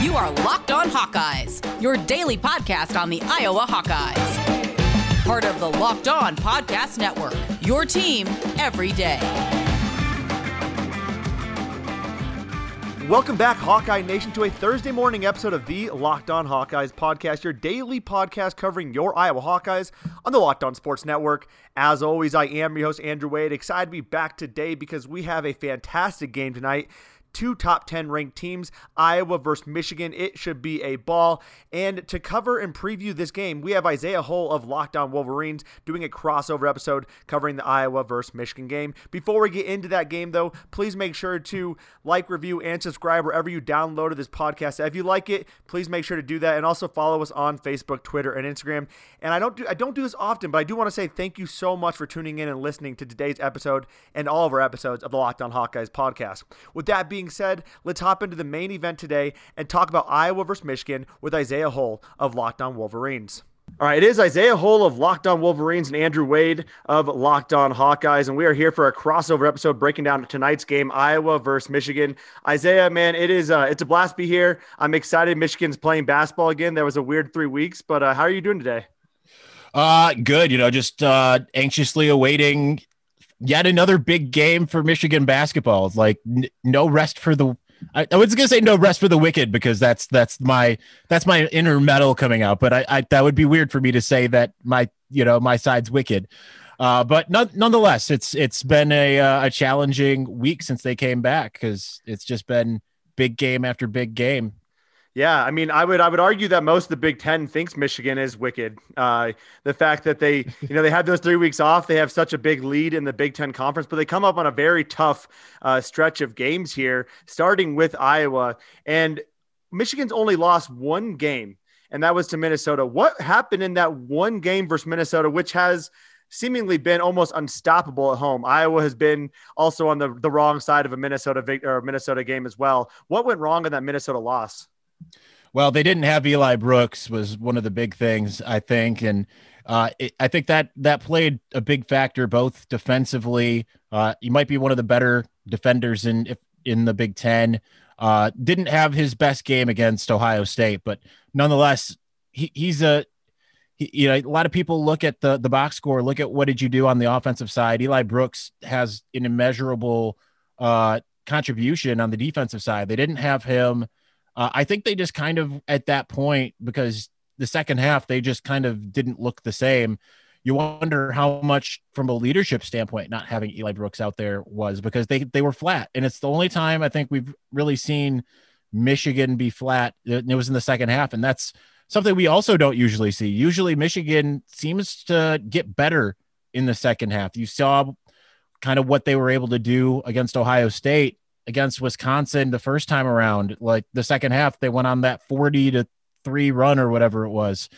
You are Locked On Hawkeyes, your daily podcast on the Iowa Hawkeyes. Part of the Locked On Podcast Network, your team every day. Welcome back, Hawkeye Nation, to a Thursday morning episode of the Locked On Hawkeyes podcast, your daily podcast covering your Iowa Hawkeyes on the Locked On Sports Network. As always, I am your host, Andrew Wade. Excited to be back today because we have a fantastic game tonight two top 10 ranked teams, Iowa versus Michigan. It should be a ball. And to cover and preview this game, we have Isaiah Hull of Locked On Wolverines doing a crossover episode covering the Iowa versus Michigan game. Before we get into that game, though, please make sure to like, review, and subscribe wherever you downloaded this podcast. If you like it, please make sure to do that, and also follow us on Facebook, Twitter, and Instagram. And I don't do I don't do this often, but I do want to say thank you so much for tuning in and listening to today's episode and all of our episodes of the Locked On Hawkeyes podcast. With that being being said, let's hop into the main event today and talk about Iowa versus Michigan with Isaiah Hull of Locked On Wolverines. All right, it is Isaiah Hull of Locked On Wolverines and Andrew Wade of Locked On Hawkeyes, and we are here for a crossover episode breaking down tonight's game, Iowa versus Michigan. Isaiah, man, it is uh, it's a blast to be here. I'm excited. Michigan's playing basketball again. There was a weird three weeks, but uh, how are you doing today? Uh, good. You know, just uh, anxiously awaiting yet another big game for Michigan basketball. Like n- no rest for the. I, I, was gonna say no rest for the wicked because that's that's my that's my inner metal coming out. But I, I that would be weird for me to say that my you know my side's wicked. Uh, but none, nonetheless, it's it's been a uh, a challenging week since they came back because it's just been big game after big game yeah, I mean, I would I would argue that most of the Big Ten thinks Michigan is wicked. Uh, the fact that they, you know, they had those three weeks off, they have such a big lead in the Big Ten conference, but they come up on a very tough uh, stretch of games here, starting with Iowa, and Michigan's only lost one game, and that was to Minnesota. What happened in that one game versus Minnesota, which has seemingly been almost unstoppable at home. Iowa has been also on the, the wrong side of a Minnesota or Minnesota game as well. What went wrong in that Minnesota loss? Well, they didn't have Eli Brooks was one of the big things I think, and uh, it, I think that that played a big factor both defensively. Uh, he might be one of the better defenders in in the Big Ten. Uh, didn't have his best game against Ohio State, but nonetheless, he, he's a he, you know a lot of people look at the the box score, look at what did you do on the offensive side. Eli Brooks has an immeasurable uh, contribution on the defensive side. They didn't have him uh, I think they just kind of at that point because the second half they just kind of didn't look the same. You wonder how much from a leadership standpoint not having Eli Brooks out there was because they they were flat, and it's the only time I think we've really seen Michigan be flat. It was in the second half, and that's something we also don't usually see. Usually, Michigan seems to get better in the second half. You saw kind of what they were able to do against Ohio State against Wisconsin the first time around. Like the second half, they went on that 40 to three run or whatever it was.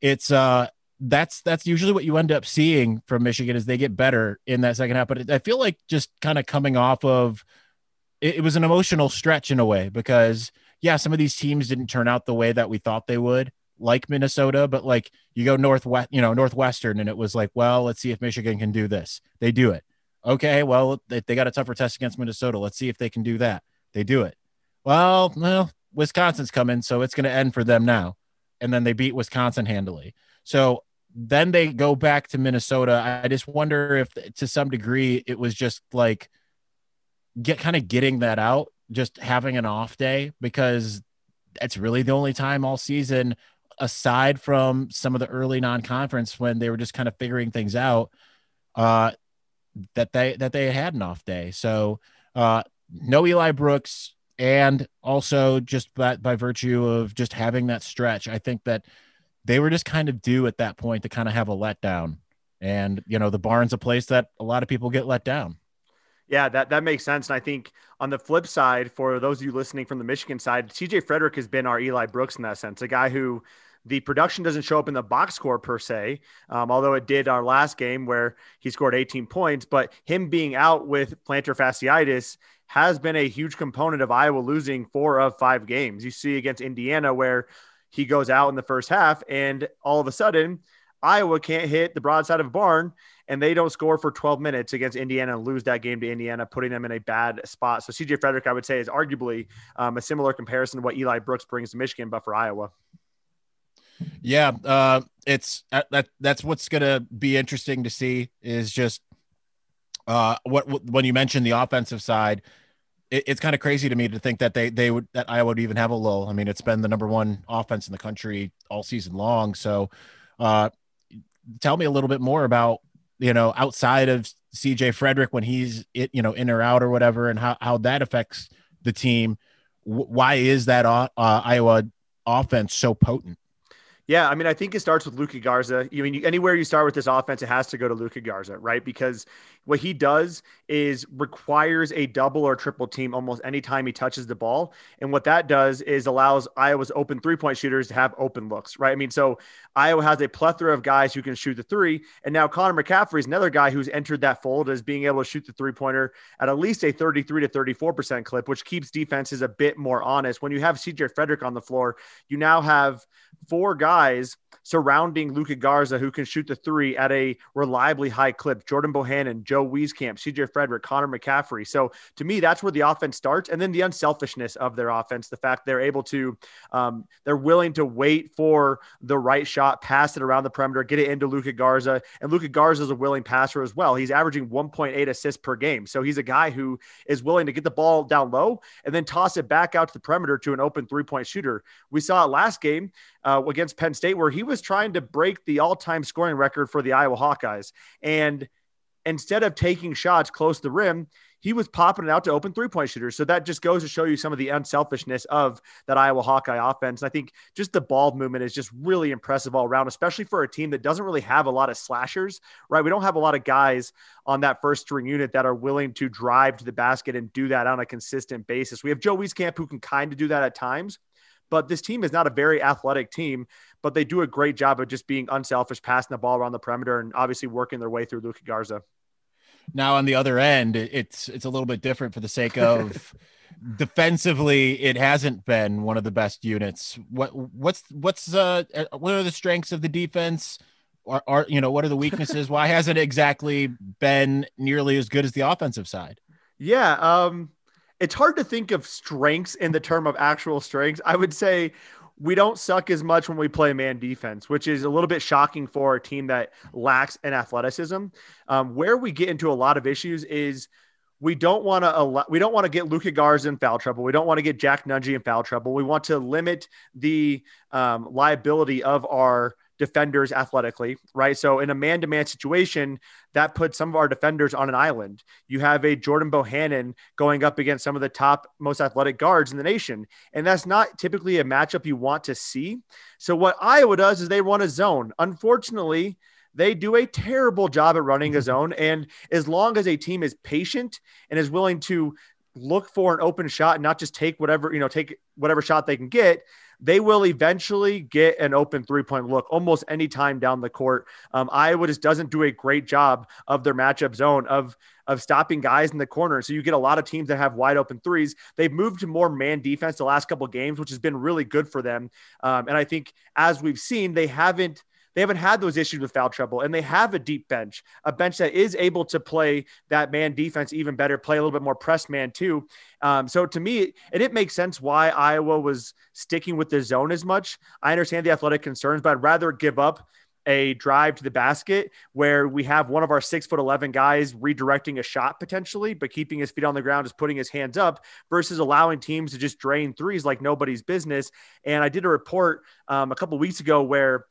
It's uh that's that's usually what you end up seeing from Michigan is they get better in that second half. But I feel like just kind of coming off of it, it was an emotional stretch in a way because yeah, some of these teams didn't turn out the way that we thought they would, like Minnesota, but like you go northwest, you know, northwestern, and it was like, well, let's see if Michigan can do this. They do it. Okay, well, they, they got a tougher test against Minnesota. Let's see if they can do that. They do it. Well, well, Wisconsin's coming, so it's going to end for them now. And then they beat Wisconsin handily. So then they go back to Minnesota. I just wonder if, to some degree, it was just like get kind of getting that out, just having an off day, because that's really the only time all season, aside from some of the early non-conference when they were just kind of figuring things out. Uh, that they that they had had an off day. So uh, no Eli Brooks, and also just by, by virtue of just having that stretch, I think that they were just kind of due at that point to kind of have a letdown. And you know, the barn's a place that a lot of people get let down. Yeah, that, that makes sense. And I think on the flip side, for those of you listening from the Michigan side, TJ Frederick has been our Eli Brooks in that sense, a guy who the production doesn't show up in the box score per se, um, although it did our last game where he scored 18 points. But him being out with plantar fasciitis has been a huge component of Iowa losing four of five games. You see against Indiana where he goes out in the first half, and all of a sudden, Iowa can't hit the broadside of a barn and they don't score for 12 minutes against Indiana and lose that game to Indiana, putting them in a bad spot. So CJ Frederick, I would say, is arguably um, a similar comparison to what Eli Brooks brings to Michigan, but for Iowa. Yeah, uh, it's uh, that that's what's to be interesting to see is just uh, what, what when you mentioned the offensive side, it, it's kind of crazy to me to think that they they would that Iowa would even have a lull. I mean, it's been the number one offense in the country all season long. So, uh, tell me a little bit more about you know outside of CJ Frederick when he's it you know in or out or whatever, and how how that affects the team. W- why is that uh, Iowa offense so potent? Yeah, I mean, I think it starts with Luka Garza. I mean, anywhere you start with this offense, it has to go to Luka Garza, right? Because what he does is requires a double or triple team almost anytime he touches the ball. And what that does is allows Iowa's open three point shooters to have open looks, right? I mean, so Iowa has a plethora of guys who can shoot the three. And now Connor McCaffery is another guy who's entered that fold as being able to shoot the three pointer at at least a 33 to 34% clip, which keeps defenses a bit more honest. When you have CJ Frederick on the floor, you now have four guys surrounding Luka Garza who can shoot the three at a reliably high clip. Jordan Bohannon, Joe Wieskamp, CJ Frederick, Connor McCaffery. So to me, that's where the offense starts. And then the unselfishness of their offense, the fact they're able to, um, they're willing to wait for the right shot, pass it around the perimeter, get it into Luka Garza. And Luka Garza is a willing passer as well. He's averaging 1.8 assists per game. So he's a guy who is willing to get the ball down low and then toss it back out to the perimeter to an open three point shooter. We saw it last game uh, Uh, against Penn State where he was trying to break the all time scoring record for the Iowa Hawkeyes. And instead of taking shots close to the rim, he was popping it out to open three point shooters. So that just goes to show you some of the unselfishness of that Iowa Hawkeye offense. And I think just the ball movement is just really impressive all around, especially for a team that doesn't really have a lot of slashers, right? We don't have a lot of guys on that first string unit that are willing to drive to the basket and do that on a consistent basis. We have Joe Wieskamp who can kind of do that at times, but this team is not a very athletic team, but they do a great job of just being unselfish, passing the ball around the perimeter, and obviously working their way through Luka Garza. Now on the other end, it's it's a little bit different for the sake of defensively. It hasn't been one of the best units. What what's what's uh what are the strengths of the defense? Are, are you know what are the weaknesses? Why hasn't it exactly been nearly as good as the offensive side? Yeah, um, it's hard to think of strengths in the term of actual strengths. I would say we don't suck as much when we play man defense, which is a little bit shocking for a team that lacks an athleticism. Um, where we get into a lot of issues is we don't want to we don't want to get Luka Garza in foul trouble. We don't want to get Jack Nunge in foul trouble. We want to limit the um, liability of our defenders athletically, right? So in a man-to-man situation, that puts some of our defenders on an island. You have a Jordan Bohannon going up against some of the top most athletic guards in the nation, and that's not typically a matchup you want to see. So what Iowa does is they run a zone. Unfortunately, they do a terrible job at running a zone and as long as a team is patient and is willing to look for an open shot and not just take whatever, you know, take whatever shot they can get, they will eventually get an open three point look almost any time down the court. Um, Iowa just doesn't do a great job of their matchup zone of of stopping guys in the corner. So you get a lot of teams that have wide open threes. They've moved to more man defense the last couple games, which has been really good for them. Um, and I think as we've seen, they haven't they haven't had those issues with foul trouble, and they have a deep bench, a bench that is able to play that man defense even better, play a little bit more press man too. Um, so to me, and it makes sense why Iowa was sticking with the zone as much. I understand the athletic concerns, but I'd rather give up a drive to the basket where we have one of our six foot 11 guys redirecting a shot potentially, but keeping his feet on the ground, just putting his hands up versus allowing teams to just drain threes like nobody's business. And I did a report um, a couple weeks ago where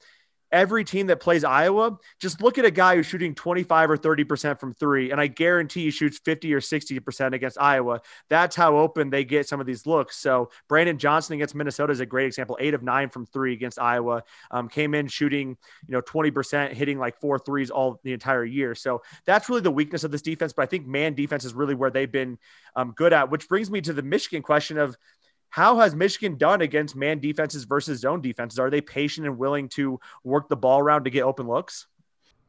every team that plays Iowa, just look at a guy who's shooting 25 or 30% from three, and I guarantee he shoots 50 or 60% against Iowa. That's how open they get some of these looks. So Brandon Johnson against Minnesota is a great example. Eight of nine from three against Iowa. Um, came in shooting, you know, 20%, hitting like four threes all the entire year. So that's really the weakness of this defense. But I think man defense is really where they've been um, good at, which brings me to the Michigan question of how has Michigan done against man defenses versus zone defenses? Are they patient and willing to work the ball around to get open looks?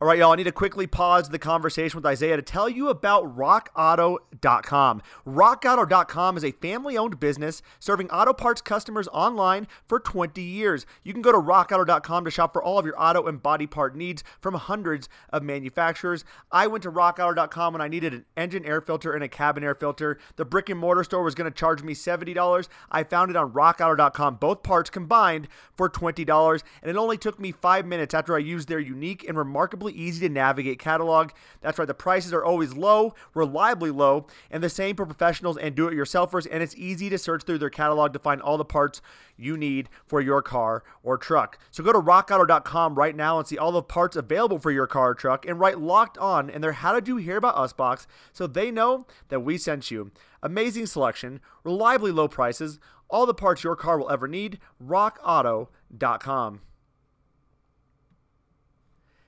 All right, y'all, I need to quickly pause the conversation with Isaiah to tell you about rockauto.com. Rockauto.com is a family owned business serving auto parts customers online for 20 years. You can go to rockauto.com to shop for all of your auto and body part needs from hundreds of manufacturers. I went to rockauto.com when I needed an engine air filter and a cabin air filter. The brick and mortar store was going to charge me $70. I found it on rockauto.com, both parts combined for $20, and it only took me five minutes after I used their unique and remarkable incredibly easy to navigate catalog. That's right, the prices are always low, reliably low, and the same for professionals and do it yourselfers. And it's easy to search through their catalog to find all the parts you need for your car or truck. So go to rockauto.com right now and see all the parts available for your car or truck and write locked on in their How Did You Hear About Us box so they know that we sent you. Amazing selection, reliably low prices, all the parts your car will ever need. RockAuto.com.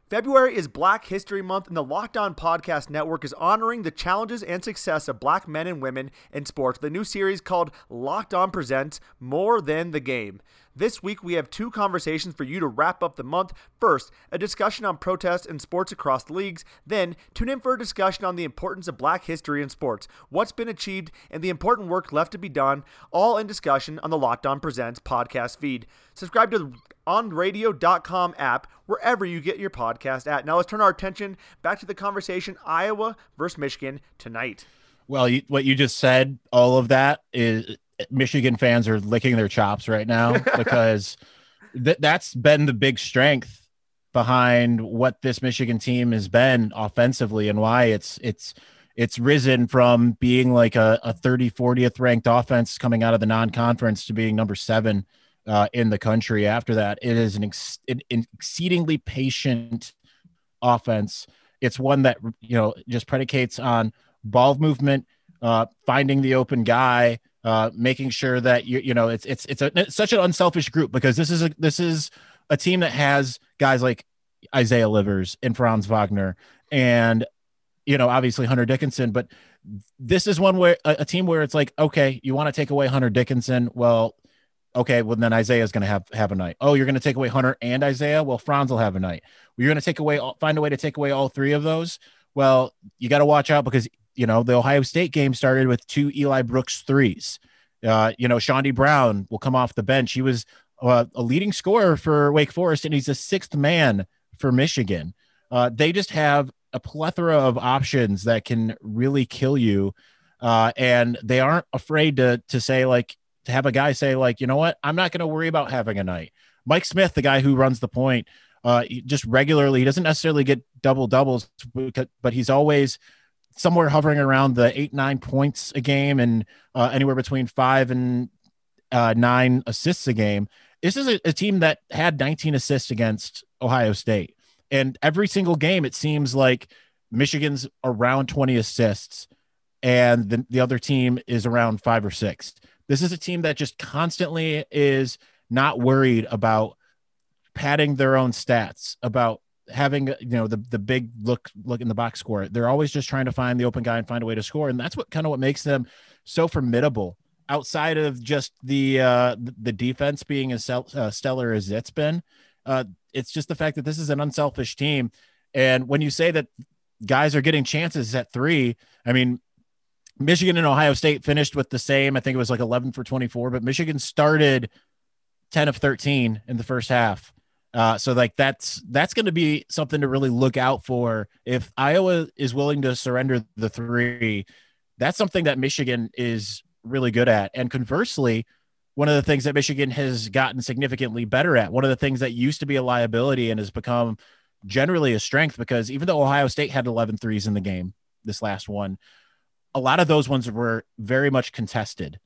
February is Black History Month, and the Locked On Podcast Network is honoring the challenges and success of black men and women in sports with a new series called Locked On Presents More Than the Game. This week, we have two conversations for you to wrap up the month. First, a discussion on protests in sports across the leagues. Then, tune in for a discussion on the importance of black history in sports, what's been achieved, and the important work left to be done, all in discussion on the Locked On Presents podcast feed. Subscribe to the onradio.com app wherever you get your podcast at. Now, let's turn our attention back to the conversation Iowa versus Michigan tonight. Well, you, what you just said, all of that is Michigan fans are licking their chops right now because th- that's been the big strength behind what this Michigan team has been offensively and why it's it's it's risen from being like a, a 30 40th ranked offense coming out of the non-conference to being number seven uh, in the country after that. It is an, ex- an exceedingly patient offense. It's one that you know just predicates on ball movement uh, finding the open guy uh, making sure that you you know it's it's it's, a, it's such an unselfish group because this is a this is a team that has guys like Isaiah Livers and Franz Wagner and you know obviously Hunter Dickinson, but this is one where a, a team where it's like okay, you want to take away Hunter Dickinson, well. Okay, well then Isaiah's going to have have a night. Oh, you're going to take away Hunter and Isaiah. Well, Franz will have a night. Well, you're going to take away, find a way to take away all three of those. Well, you got to watch out because you know, the Ohio State game started with two Eli Brooks threes. Uh, you know, Chaundee Brown will come off the bench. He was uh, a leading scorer for Wake Forest, and he's a sixth man for Michigan. Uh, they just have a plethora of options that can really kill you, uh, and they aren't afraid to to say like to have a guy say like, you know what, I'm not going to worry about having a night. Mike Smith, the guy who runs the point, uh, just regularly, he doesn't necessarily get double doubles, but he's always somewhere hovering around the eight nine points a game and uh, anywhere between five and uh, nine assists a game. This is a, a, team that had 19 assists against Ohio State, and every single game it seems like Michigan's around 20 assists, and the, the other team is around five or six. This is a team that just constantly is not worried about padding their own stats, about having you know the the big look look in the box score. They're always just trying to find the open guy and find a way to score, and that's what kind of what makes them so formidable. Outside of just the uh, the defense being as uh, stellar as it's been, uh, it's just the fact that this is an unselfish team. And when you say that guys are getting chances at three, I mean, Michigan and Ohio State finished with the same. I think it was like 11 for 24, but Michigan started 10 of 13 in the first half. Uh, so like that's that's going to be something to really look out for. If Iowa is willing to surrender the three, that's something that Michigan is really good at. And conversely, one of the things that Michigan has gotten significantly better at, one of the things that used to be a liability and has become generally a strength, because even though Ohio State had 11 threes in the game, this last one, a lot of those ones were very much contested.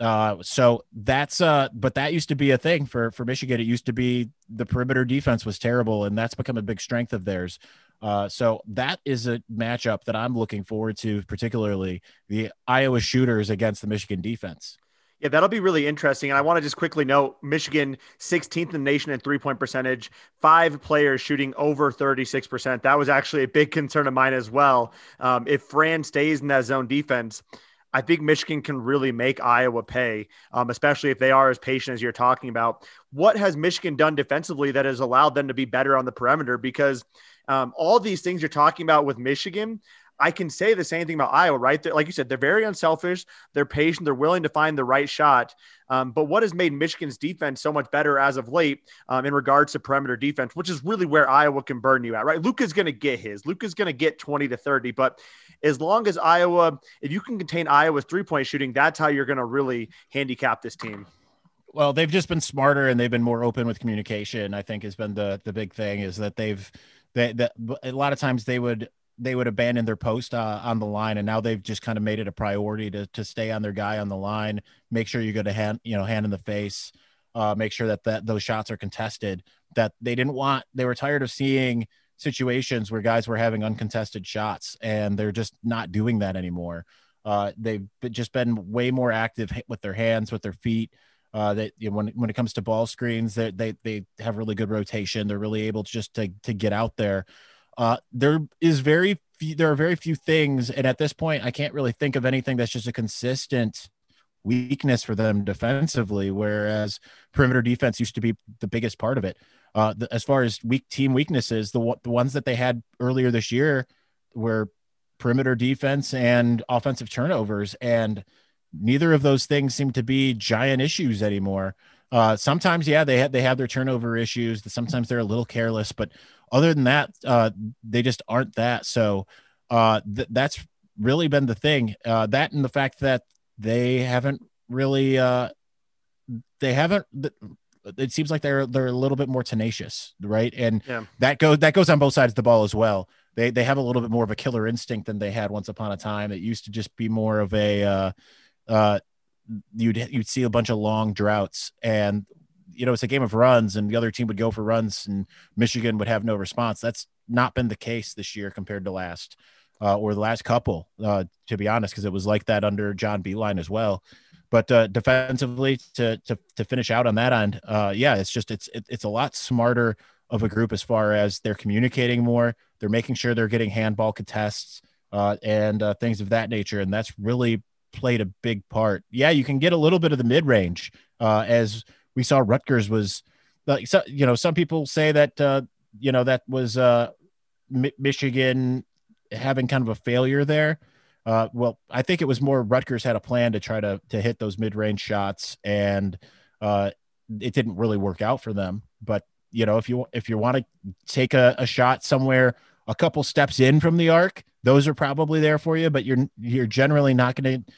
Uh, so that's uh, but that used to be a thing for for Michigan. It used to be the perimeter defense was terrible, and that's become a big strength of theirs. Uh, so that is a matchup that I'm looking forward to, particularly the Iowa shooters against the Michigan defense. Yeah, that'll be really interesting. And I want to just quickly note Michigan 16th in the nation in three point percentage, five players shooting over 36%. That was actually a big concern of mine as well. Um, if Fran stays in that zone defense, I think Michigan can really make Iowa pay, um, especially if they are as patient as you're talking about. What has Michigan done defensively that has allowed them to be better on the perimeter? Because Um, all these things you're talking about with Michigan, I can say the same thing about Iowa, right? They're, like you said, they're very unselfish. They're patient. They're willing to find the right shot. Um, but what has made Michigan's defense so much better as of late um, in regards to perimeter defense, which is really where Iowa can burn you at, right? Luka's going to get his. Luka's going to get 20 to 30. But as long as Iowa, if you can contain Iowa's three point shooting, that's how you're going to really handicap this team. Well, they've just been smarter and they've been more open with communication. I think has been the the big thing is that they've they that a lot of times they would they would abandon their post uh, on the line, and now they've just kind of made it a priority to to stay on their guy on the line, make sure you go to hand you know hand in the face, uh, make sure that that those shots are contested. That they didn't want they were tired of seeing situations where guys were having uncontested shots, and they're just not doing that anymore. Uh, they've just been way more active with their hands, with their feet. Uh, that you know, when when it comes to ball screens, they they they have really good rotation. They're really able to just to to get out there. Uh, there is very few, there are very few things, and at this point, I can't really think of anything that's just a consistent weakness for them defensively. Whereas perimeter defense used to be the biggest part of it. Uh, the, as far as weak team weaknesses, the the ones that they had earlier this year were perimeter defense and offensive turnovers, and neither of those things seem to be giant issues anymore. Uh, sometimes, yeah, they have they have their turnover issues. Sometimes they're a little careless, but other than that, uh, they just aren't that. So uh, th- that's really been the thing. Uh, that and the fact that they haven't really, uh, they haven't. It seems like they're they're a little bit more tenacious, right? And yeah. that goes that goes on both sides of the ball as well. They they have a little bit more of a killer instinct than they had once upon a time. It used to just be more of a uh, uh, you'd you'd see a bunch of long droughts and you know, it's a game of runs and the other team would go for runs and Michigan would have no response. That's not been the case this year compared to last uh, or the last couple, uh, to be honest, because it was like that under John Beilein as well. But uh, defensively, to, to to finish out on that end, uh, yeah, it's just it's it, it's a lot smarter of a group as far as they're communicating more. They're making sure they're getting handball contests uh, and uh, things of that nature, and that's really played a big part. Yeah, you can get a little bit of the mid range as we saw Rutgers was like so, you know some people say that uh, you know that was uh, Michigan having kind of a failure there. Uh, well, I think it was more Rutgers had a plan to try to to hit those mid range shots, and uh, it didn't really work out for them. But you know, if you if you want to take a, a shot somewhere a couple steps in from the arc, those are probably there for you. But you're you're generally not going to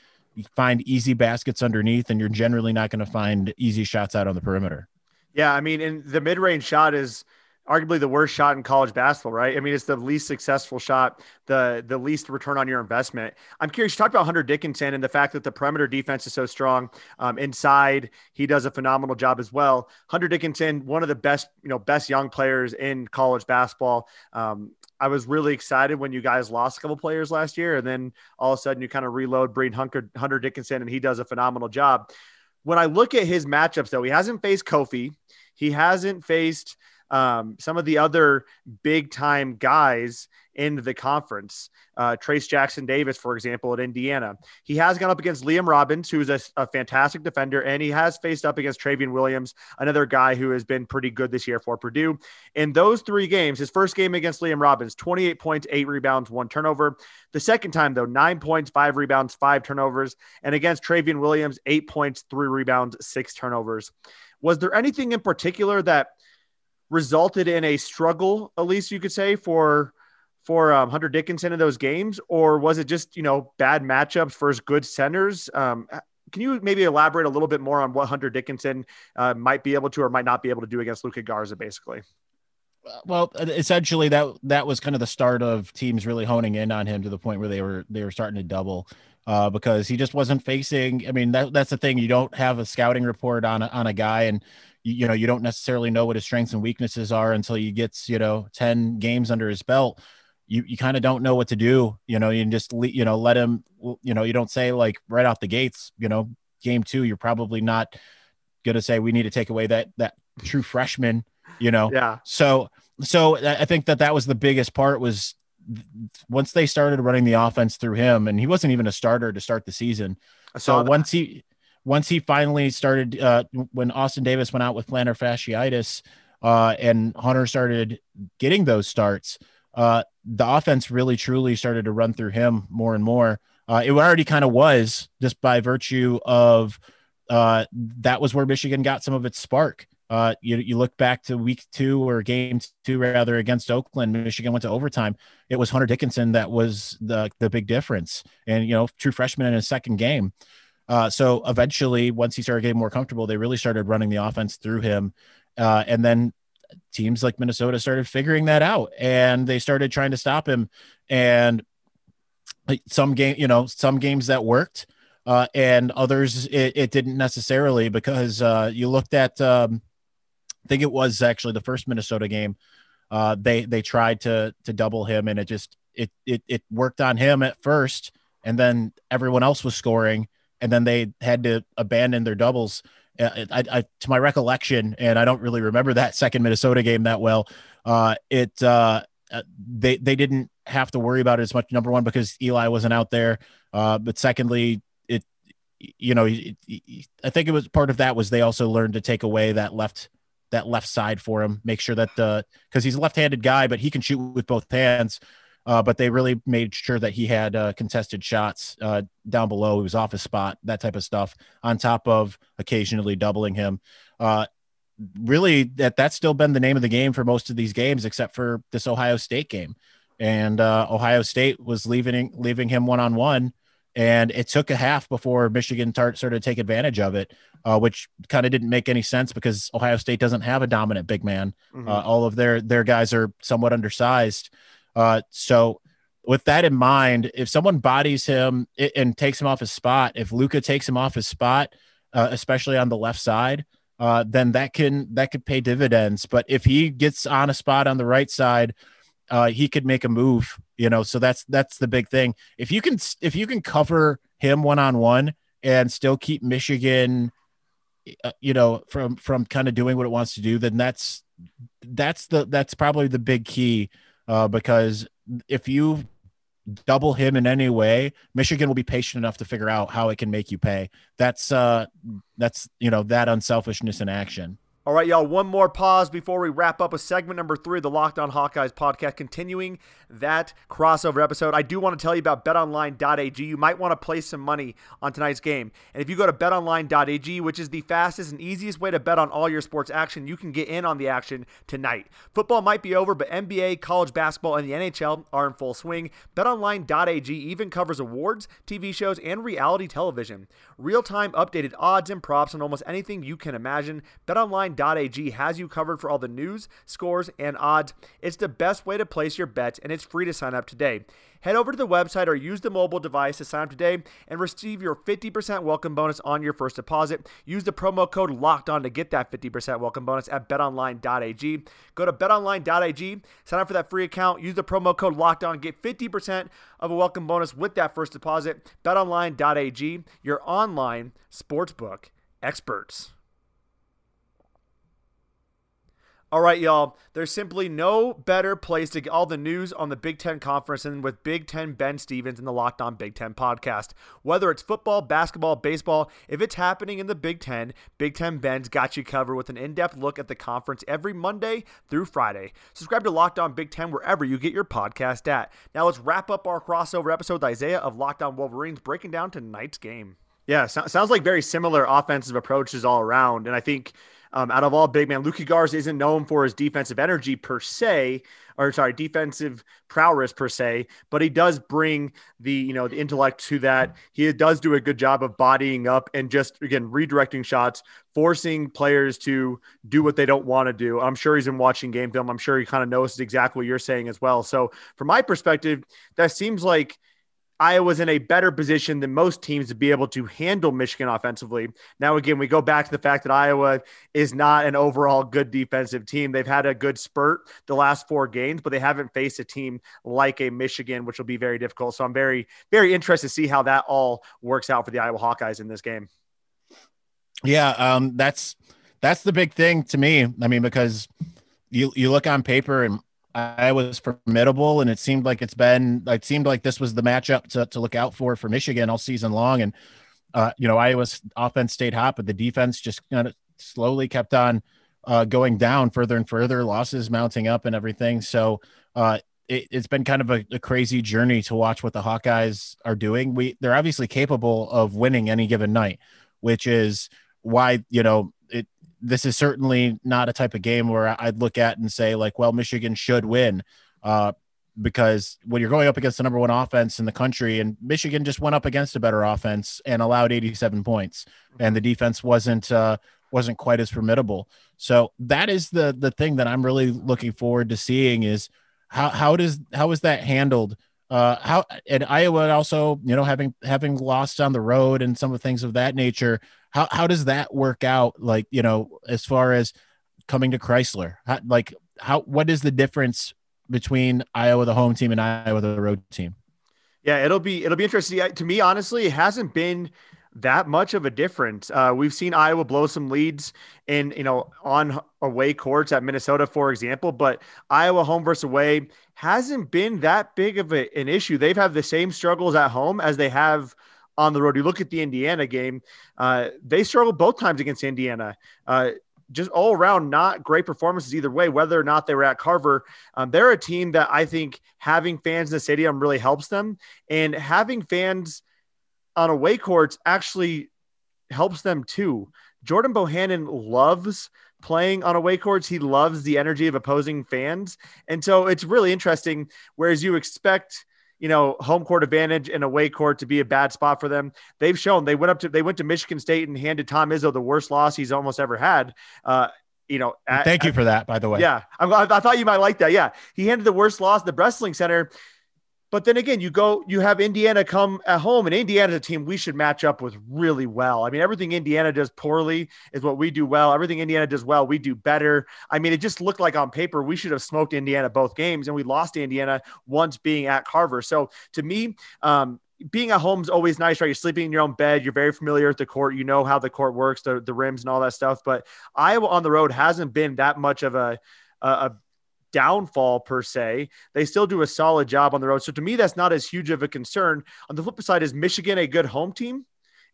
find easy baskets underneath, and you're generally not going to find easy shots out on the perimeter. Yeah, I mean, and the mid-range shot is arguably the worst shot in college basketball, right? I mean, it's the least successful shot, the the least return on your investment. I'm curious. You talked about Hunter Dickinson and the fact that the perimeter defense is so strong. Um, inside, he does a phenomenal job as well. Hunter Dickinson, one of the best, you know, best young players in college basketball. Um, I was really excited when you guys lost a couple players last year, and then all of a sudden you kind of reload Hunter, Hunter Dickinson, and he does a phenomenal job. When I look at his matchups, though, he hasn't faced Kofi, he hasn't faced um, some of the other big time guys in the conference. Uh, Trayce Jackson Davis, for example, at Indiana. He has gone up against Liam Robbins, who's a, a, fantastic defender, and he has faced up against Trevion Williams, another guy who has been pretty good this year for Purdue. In those three games, his first game against Liam Robbins, 28 points, eight rebounds, one turnover. The second time, though, nine points, five rebounds, five turnovers. And against Trevion Williams, eight points, three rebounds, six turnovers. Was there anything in particular that resulted in a struggle, at least you could say, for for um, Hunter Dickinson in those games, or was it just you know bad matchups versus good centers? Um, can you maybe elaborate a little bit more on what Hunter Dickinson uh, might be able to or might not be able to do against Luka Garza, basically? Well, essentially that that was kind of the start of teams really honing in on him to the point where they were they were starting to double uh, because he just wasn't facing. I mean, that that's the thing. You don't have a scouting report on a, on a guy, and you, you know you don't necessarily know what his strengths and weaknesses are until he gets you know ten games under his belt. You you kind of don't know what to do. You know, you just you know let him. You know, you don't say like right off the gates. You know, game two, you're probably not gonna say we need to take away that that true freshman. You know, yeah. So so I think that that was the biggest part was once they started running the offense through him, and he wasn't even a starter to start the season. So that. once he once he finally started, uh, when Austin Davis went out with plantar fasciitis, uh, and Hunter started getting those starts, uh, the offense really truly started to run through him more and more. Uh, it already kind of was just by virtue of uh, that was where Michigan got some of its spark. Uh, you, you look back to week two or game two rather against Oakland, Michigan went to overtime. It was Hunter Dickinson that was the the big difference, and you know, true freshman in his second game. Uh, so eventually, once he started getting more comfortable, they really started running the offense through him, uh, and then teams like Minnesota started figuring that out, and they started trying to stop him. And some game, you know, some games that worked, uh, and others it, it, didn't necessarily because uh, you looked at. Um, I think it was actually the first Minnesota game. Uh, they they tried to to double him, and it just it it it worked on him at first, and then everyone else was scoring, and then they had to abandon their doubles. Uh, I, I, to my recollection, and I don't really remember that second Minnesota game that well. Uh, it uh, uh they they didn't have to worry about it as much. Number one, because Eli wasn't out there, uh, but secondly, it you know it, it, I think it was part of that was they also learned to take away that left that left side for him, make sure that the because he's a left-handed guy, but he can shoot with both hands. Uh, but they really made sure that he had uh, contested shots uh, down below. He was off his spot, that type of stuff, on top of occasionally doubling him. Uh, really, that that's still been the name of the game for most of these games, except for this Ohio State game. And uh, Ohio State was leaving leaving him one on one, and it took a half before Michigan tar- started to take advantage of it, uh, which kind of didn't make any sense because Ohio State doesn't have a dominant big man. Mm-hmm. Uh, all of their their guys are somewhat undersized. Uh, so with that in mind, if someone bodies him and takes him off his spot, if Luka takes him off his spot, uh, especially on the left side, uh, then that can that could pay dividends. But if he gets on a spot on the right side, uh, he could make a move, you know. So that's that's the big thing. If you can if you can cover him one on one and still keep Michigan, uh, you know, from from kind of doing what it wants to do, then that's that's the that's probably the big key. Uh, because if you double him in any way, Michigan will be patient enough to figure out how it can make you pay. That's uh that's you know that unselfishness in action. All right, y'all, one more pause before we wrap up with segment number three of the Locked On Hawkeyes podcast, continuing that crossover episode. I do want to tell you about betonline.ag. You might want to place some money on tonight's game. And if you go to betonline.ag, which is the fastest and easiest way to bet on all your sports action, you can get in on the action tonight. Football might be over, but NBA, college basketball, and the NHL are in full swing. Betonline.ag even covers awards, TV shows, and reality television. Real time updated odds and props on almost anything you can imagine. BetOnline BetOnline.ag has you covered for all the news, scores, and odds. It's the best way to place your bets, and it's free to sign up today. Head over to the website or use the mobile device to sign up today and receive your 50% welcome bonus on your first deposit. Use the promo code LOCKED ON to get that 50% welcome bonus at betonline.ag. Go to betonline.ag, sign up for that free account, use the promo code LOCKED ON, get 50% of a welcome bonus with that first deposit. betonline.ag, your online sportsbook experts. All right, y'all. There's simply no better place to get all the news on the Big Ten Conference than with Big Ten Ben Stevens and the Locked On Big Ten podcast. Whether it's football, basketball, baseball, if it's happening in the Big Ten, Big Ten Ben's got you covered with an in depth look at the conference every Monday through Friday. Subscribe to Locked On Big Ten wherever you get your podcast at. Now, let's wrap up our crossover episode with Isaiah of Locked On Wolverines, breaking down tonight's game. Yeah, so- sounds like very similar offensive approaches all around. And I think um, out of all big man, Luka Garza isn't known for his defensive energy per se, or sorry, defensive prowess per se, but he does bring the you know the intellect to that. He does do a good job of bodying up and just again redirecting shots, forcing players to do what they don't want to do. I'm sure he's been watching game film. I'm sure he kind of knows exactly what you're saying as well. So from my perspective, that seems like Iowa's in a better position than most teams to be able to handle Michigan offensively. Now, again, we go back to the fact that Iowa is not an overall good defensive team. They've had a good spurt the last four games, but they haven't faced a team like a Michigan, which will be very difficult. So I'm very, very interested to see how that all works out for the Iowa Hawkeyes in this game. Yeah, um, that's that's the big thing to me. I mean, because you you look on paper and I was formidable, and it seemed like it's been. It seemed like this was the matchup to, to look out for for Michigan all season long. And uh, you know, Iowa's offense stayed hot, but the defense just kind of slowly kept on uh, going down further and further. Losses mounting up and everything. So uh, it, has been kind of a, a, crazy journey to watch what the Hawkeyes are doing. We they're obviously capable of winning any given night, which is why you know. This is certainly not a type of game where I'd look at and say like, well, Michigan should win. Uh, because when you're going up against the number one offense in the country, and Michigan just went up against a better offense and allowed 87 points, and the defense wasn't uh, wasn't quite as formidable. So that is the the thing that I'm really looking forward to seeing is how how does how is that handled? Uh, how and Iowa also, you know, having having lost on the road and some of the things of that nature. How how does that work out? Like you know, as far as coming to Crisler, how, like how what is the difference between Iowa the home team and Iowa the road team. Yeah, it'll be it'll be interesting. To me, honestly, it hasn't been that much of a difference. Uh, we've seen Iowa blow some leads in you know on away courts at Minnesota, for example, but Iowa home versus away hasn't been that big of a, an issue. They've had the same struggles at home as they have on the road. You look at the Indiana game; uh, they struggled both times against Indiana. Uh, just all around not great performances either way, whether or not they were at Carver. Um, they're a team that I think having fans in the stadium really helps them, and having fans on away courts actually helps them too. Jordan Bohannon loves playing on away courts. He loves the energy of opposing fans. And so it's really interesting. Whereas you expect you know, home court advantage and away court to be a bad spot for them. They've shown they went up to they went to Michigan State and handed Tom Izzo the worst loss he's almost ever had. Uh, you know, at, thank you for that, by the way. Yeah, I, I, thought you might like that. Yeah, he handed the worst loss the Breslin Center. But then again, you go, you have Indiana come at home, and Indiana's a team we should match up with really well. I mean, everything Indiana does poorly is what we do well. Everything Indiana does well, we do better. I mean, it just looked like on paper we should have smoked Indiana both games, and we lost Indiana once being at Carver. So to me, um, being at home is always nice, right? You're sleeping in your own bed. You're very familiar with the court. You know how the court works, the, the rims and all that stuff. But Iowa on the road hasn't been that much of a, a, downfall per se. They still do a solid job on the road. So to me, that's not as huge of a concern. On the flip side, is Michigan a good home team?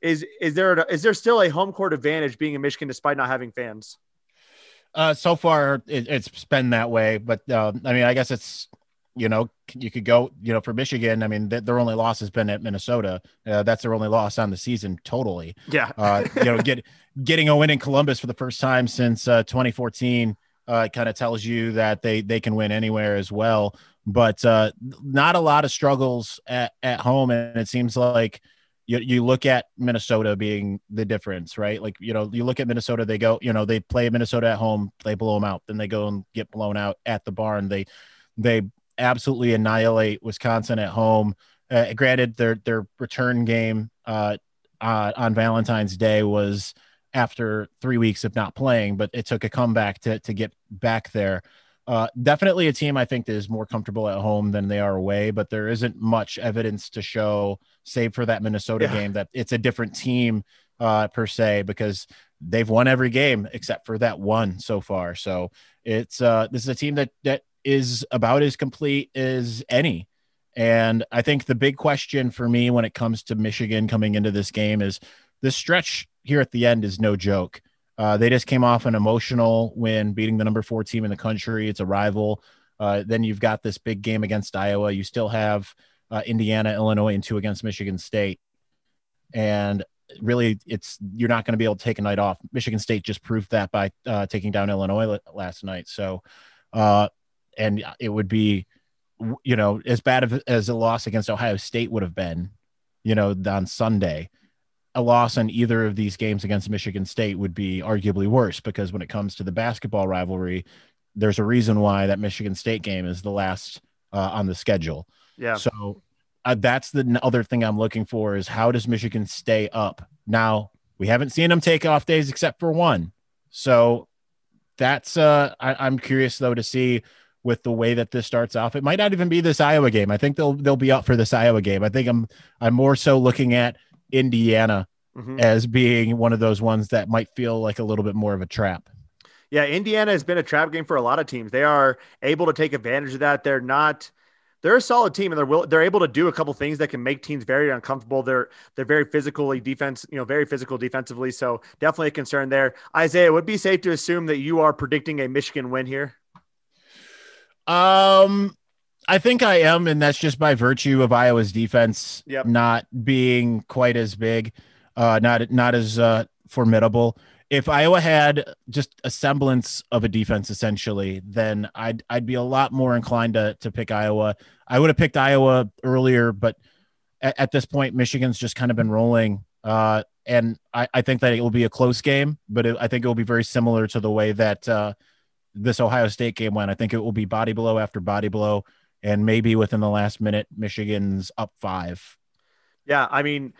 Is is there a, is there still a home court advantage being in Michigan despite not having fans? Uh, so far, it, it's been that way, but uh, I mean, I guess it's you know you could go you know for Michigan. I mean, th- their only loss has been at Minnesota. Uh, that's their only loss on the season totally. Yeah, uh, you know, get getting a win in Columbus for the first time since uh, 2014 uh, kind of tells you that they they can win anywhere as well. But uh, not a lot of struggles at, at home, and it seems like you, you look at Minnesota being the difference, right? Like you know, you look at Minnesota, they go, you know, they play Minnesota at home, they blow them out, then they go and get blown out at the barn. They they absolutely annihilate Wisconsin at home. Uh, granted, their their return game uh, uh, on Valentine's Day was after three weeks of not playing, but it took a comeback to, to get back there. Uh, definitely a team I think that is more comfortable at home than they are away, but there isn't much evidence to show, save for that Minnesota yeah. game, that it's a different team uh, per se because they've won every game except for that one so far. So it's uh, this is a team that that is about as complete as any. And I think the big question for me when it comes to Michigan coming into this game is the stretch here at the end is no joke. Uh, they just came off an emotional win, beating the number four team in the country. It's a rival. Uh, then you've got this big game against Iowa. You still have uh, Indiana, Illinois, and two against Michigan State. And really, it's you're not going to be able to take a night off. Michigan State just proved that by uh, taking down Illinois last night. So, uh, and it would be, you know, as bad as a loss against Ohio State would have been, you know, on Sunday a loss in either of these games against Michigan State would be arguably worse because when it comes to the basketball rivalry, there's a reason why that Michigan State game is the last uh, on the schedule. Yeah. So uh, that's the other thing I'm looking for is how does Michigan stay up? Now we haven't seen them take off days except for one. So that's uh, I, I'm curious though to see with the way that this starts off. It might not even be this Iowa game. I think they'll they'll be up for this Iowa game. I think I'm I'm more so looking at Indiana mm-hmm. as being one of those ones that might feel like a little bit more of a trap. Yeah, Indiana has been a trap game for a lot of teams. They are able to take advantage of that. They're not they're a solid team and they're will, they're able to do a couple things that can make teams very uncomfortable. They're they're very physically defense, you know, very physical defensively. So definitely a concern there. Isaiah, would be safe to assume that you are predicting a Michigan win here. Um I think I am, and that's just by virtue of Iowa's defense Yep. not being quite as big, uh, not not as uh, formidable. If Iowa had just a semblance of a defense, essentially, then I'd I'd be a lot more inclined to to pick Iowa. I would have picked Iowa earlier, but at, at this point, Michigan's just kind of been rolling, uh, and I, I think that it will be a close game. But it, I think it will be very similar to the way that uh, this Ohio State game went. I think it will be body blow after body blow and maybe within the last minute, Michigan's up five. Yeah, I mean,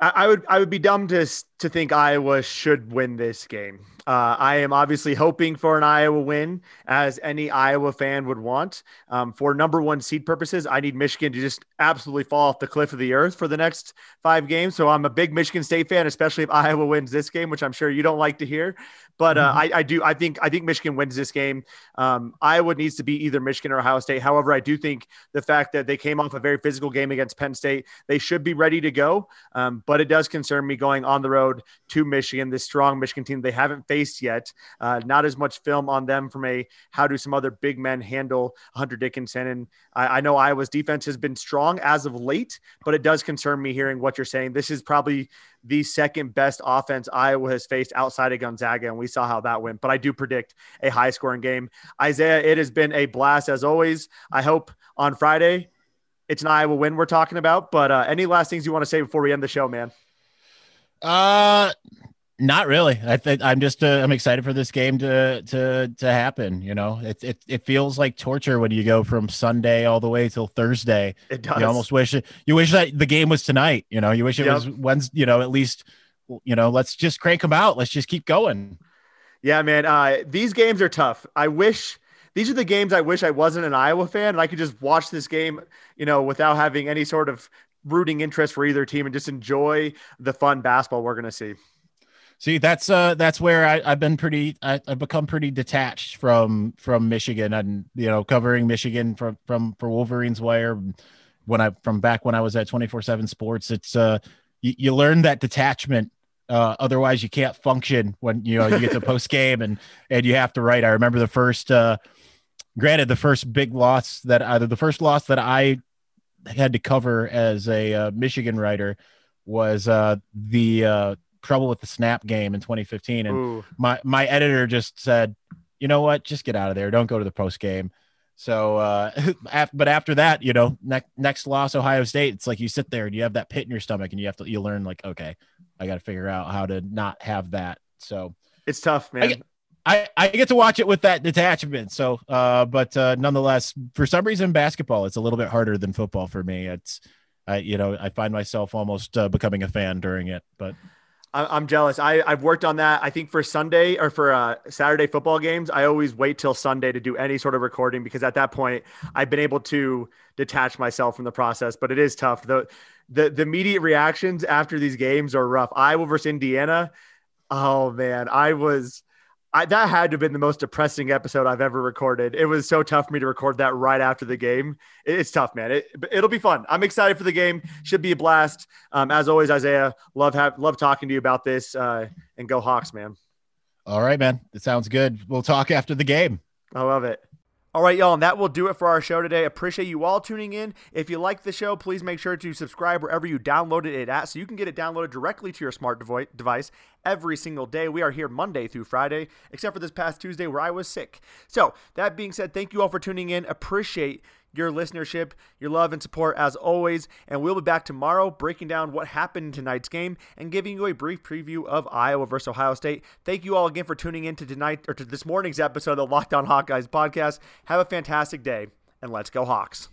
I, I would I would be dumb to to think Iowa should win this game. Uh, I am obviously hoping for an Iowa win, as any Iowa fan would want. Um, for number one seed purposes, I need Michigan to just absolutely fall off the cliff of the earth for the next five games. So I'm a big Michigan State fan, especially if Iowa wins this game, which I'm sure you don't like to hear. But uh, I, I do. I think I think Michigan wins this game. Um, Iowa needs to be either Michigan or Ohio State. However, I do think the fact that they came off a very physical game against Penn State, they should be ready to go. Um, but it does concern me going on the road to Michigan, this strong Michigan team they haven't faced yet. Uh, not as much film on them from a how do some other big men handle Hunter Dickinson. And I, I know Iowa's defense has been strong as of late, but it does concern me hearing what you're saying. This is probably the second best offense Iowa has faced outside of Gonzaga, and we saw how that went. But I do predict a high scoring game. Isaiah, it has been a blast as always. I hope on Friday it's an Iowa win we're talking about. But uh, any last things you want to say before we end the show, man? Uh, not really. I think I'm just uh, I'm excited for this game to to to happen. You know, it it it feels like torture when you go from Sunday all the way till Thursday. It does. You almost wish it. You wish that the game was tonight. You know, you wish it Yep. was Wednesday. You know, at least you know. Let's just crank them out. Let's just keep going. Yeah, man. Uh, these games are tough. I wish these are the games I wish I wasn't an Iowa fan and I could just watch this game, you know, without having any sort of rooting interest for either team and just enjoy the fun basketball we're gonna see. See, that's uh that's where I, I've been pretty I, I've become pretty detached from from Michigan and you know covering Michigan from from for Wolverines Wire when I from back when I was at 24/7 Sports. It's uh you, you learn that detachment. Uh, otherwise, you can't function when you know you get to post game and and you have to write. I remember the first, uh, granted, the first big loss that either the first loss that I had to cover as a uh, Michigan writer was uh, the uh, trouble with the snap game in 2015 and Ooh. my my editor just said you know what? Just get out of there. Don't go to the post game. So uh but after that you know next next loss ohio state it's like you sit there and you have that pit in your stomach and you have to you learn like okay i got to figure out how to not have that. So It's tough, man. I I, I get to watch it with that detachment. So, uh, but uh, nonetheless, for some reason, basketball it's a little bit harder than football for me. It's, I you know, I find myself almost uh, becoming a fan during it. But I'm jealous. I, I've worked on that. I think for Sunday or for uh, Saturday football games, I always wait till Sunday to do any sort of recording because at that point I've been able to detach myself from the process. But it is tough. the the The immediate reactions after these games are rough. Iowa versus Indiana. Oh man, I was. I, that had to have been the most depressing episode I've ever recorded. It was so tough for me to record that right after the game. It- it's tough, man. It, it'll be fun. I'm excited for the game. Should be a blast. Um, as always, Isaiah, love have love talking to you about this. Uh, and go Hawks, man. all right, man, it sounds good. We'll talk after the game. I love it. All right, y'all, and that will do it for our show today. Appreciate you all tuning in. If you like the show, please make sure to subscribe wherever you downloaded it at so you can get it downloaded directly to your smart device every single day. We are here Monday through Friday, except for this past Tuesday where I was sick. So, that being said, thank you all for tuning in. Appreciate your listenership, your love, and support as always. And we'll be back tomorrow breaking down what happened in tonight's game and giving you a brief preview of Iowa versus Ohio State. Thank you all again for tuning in to tonight or to this morning's episode of the Locked On Hawkeyes podcast. Have a fantastic day, and let's go Hawks.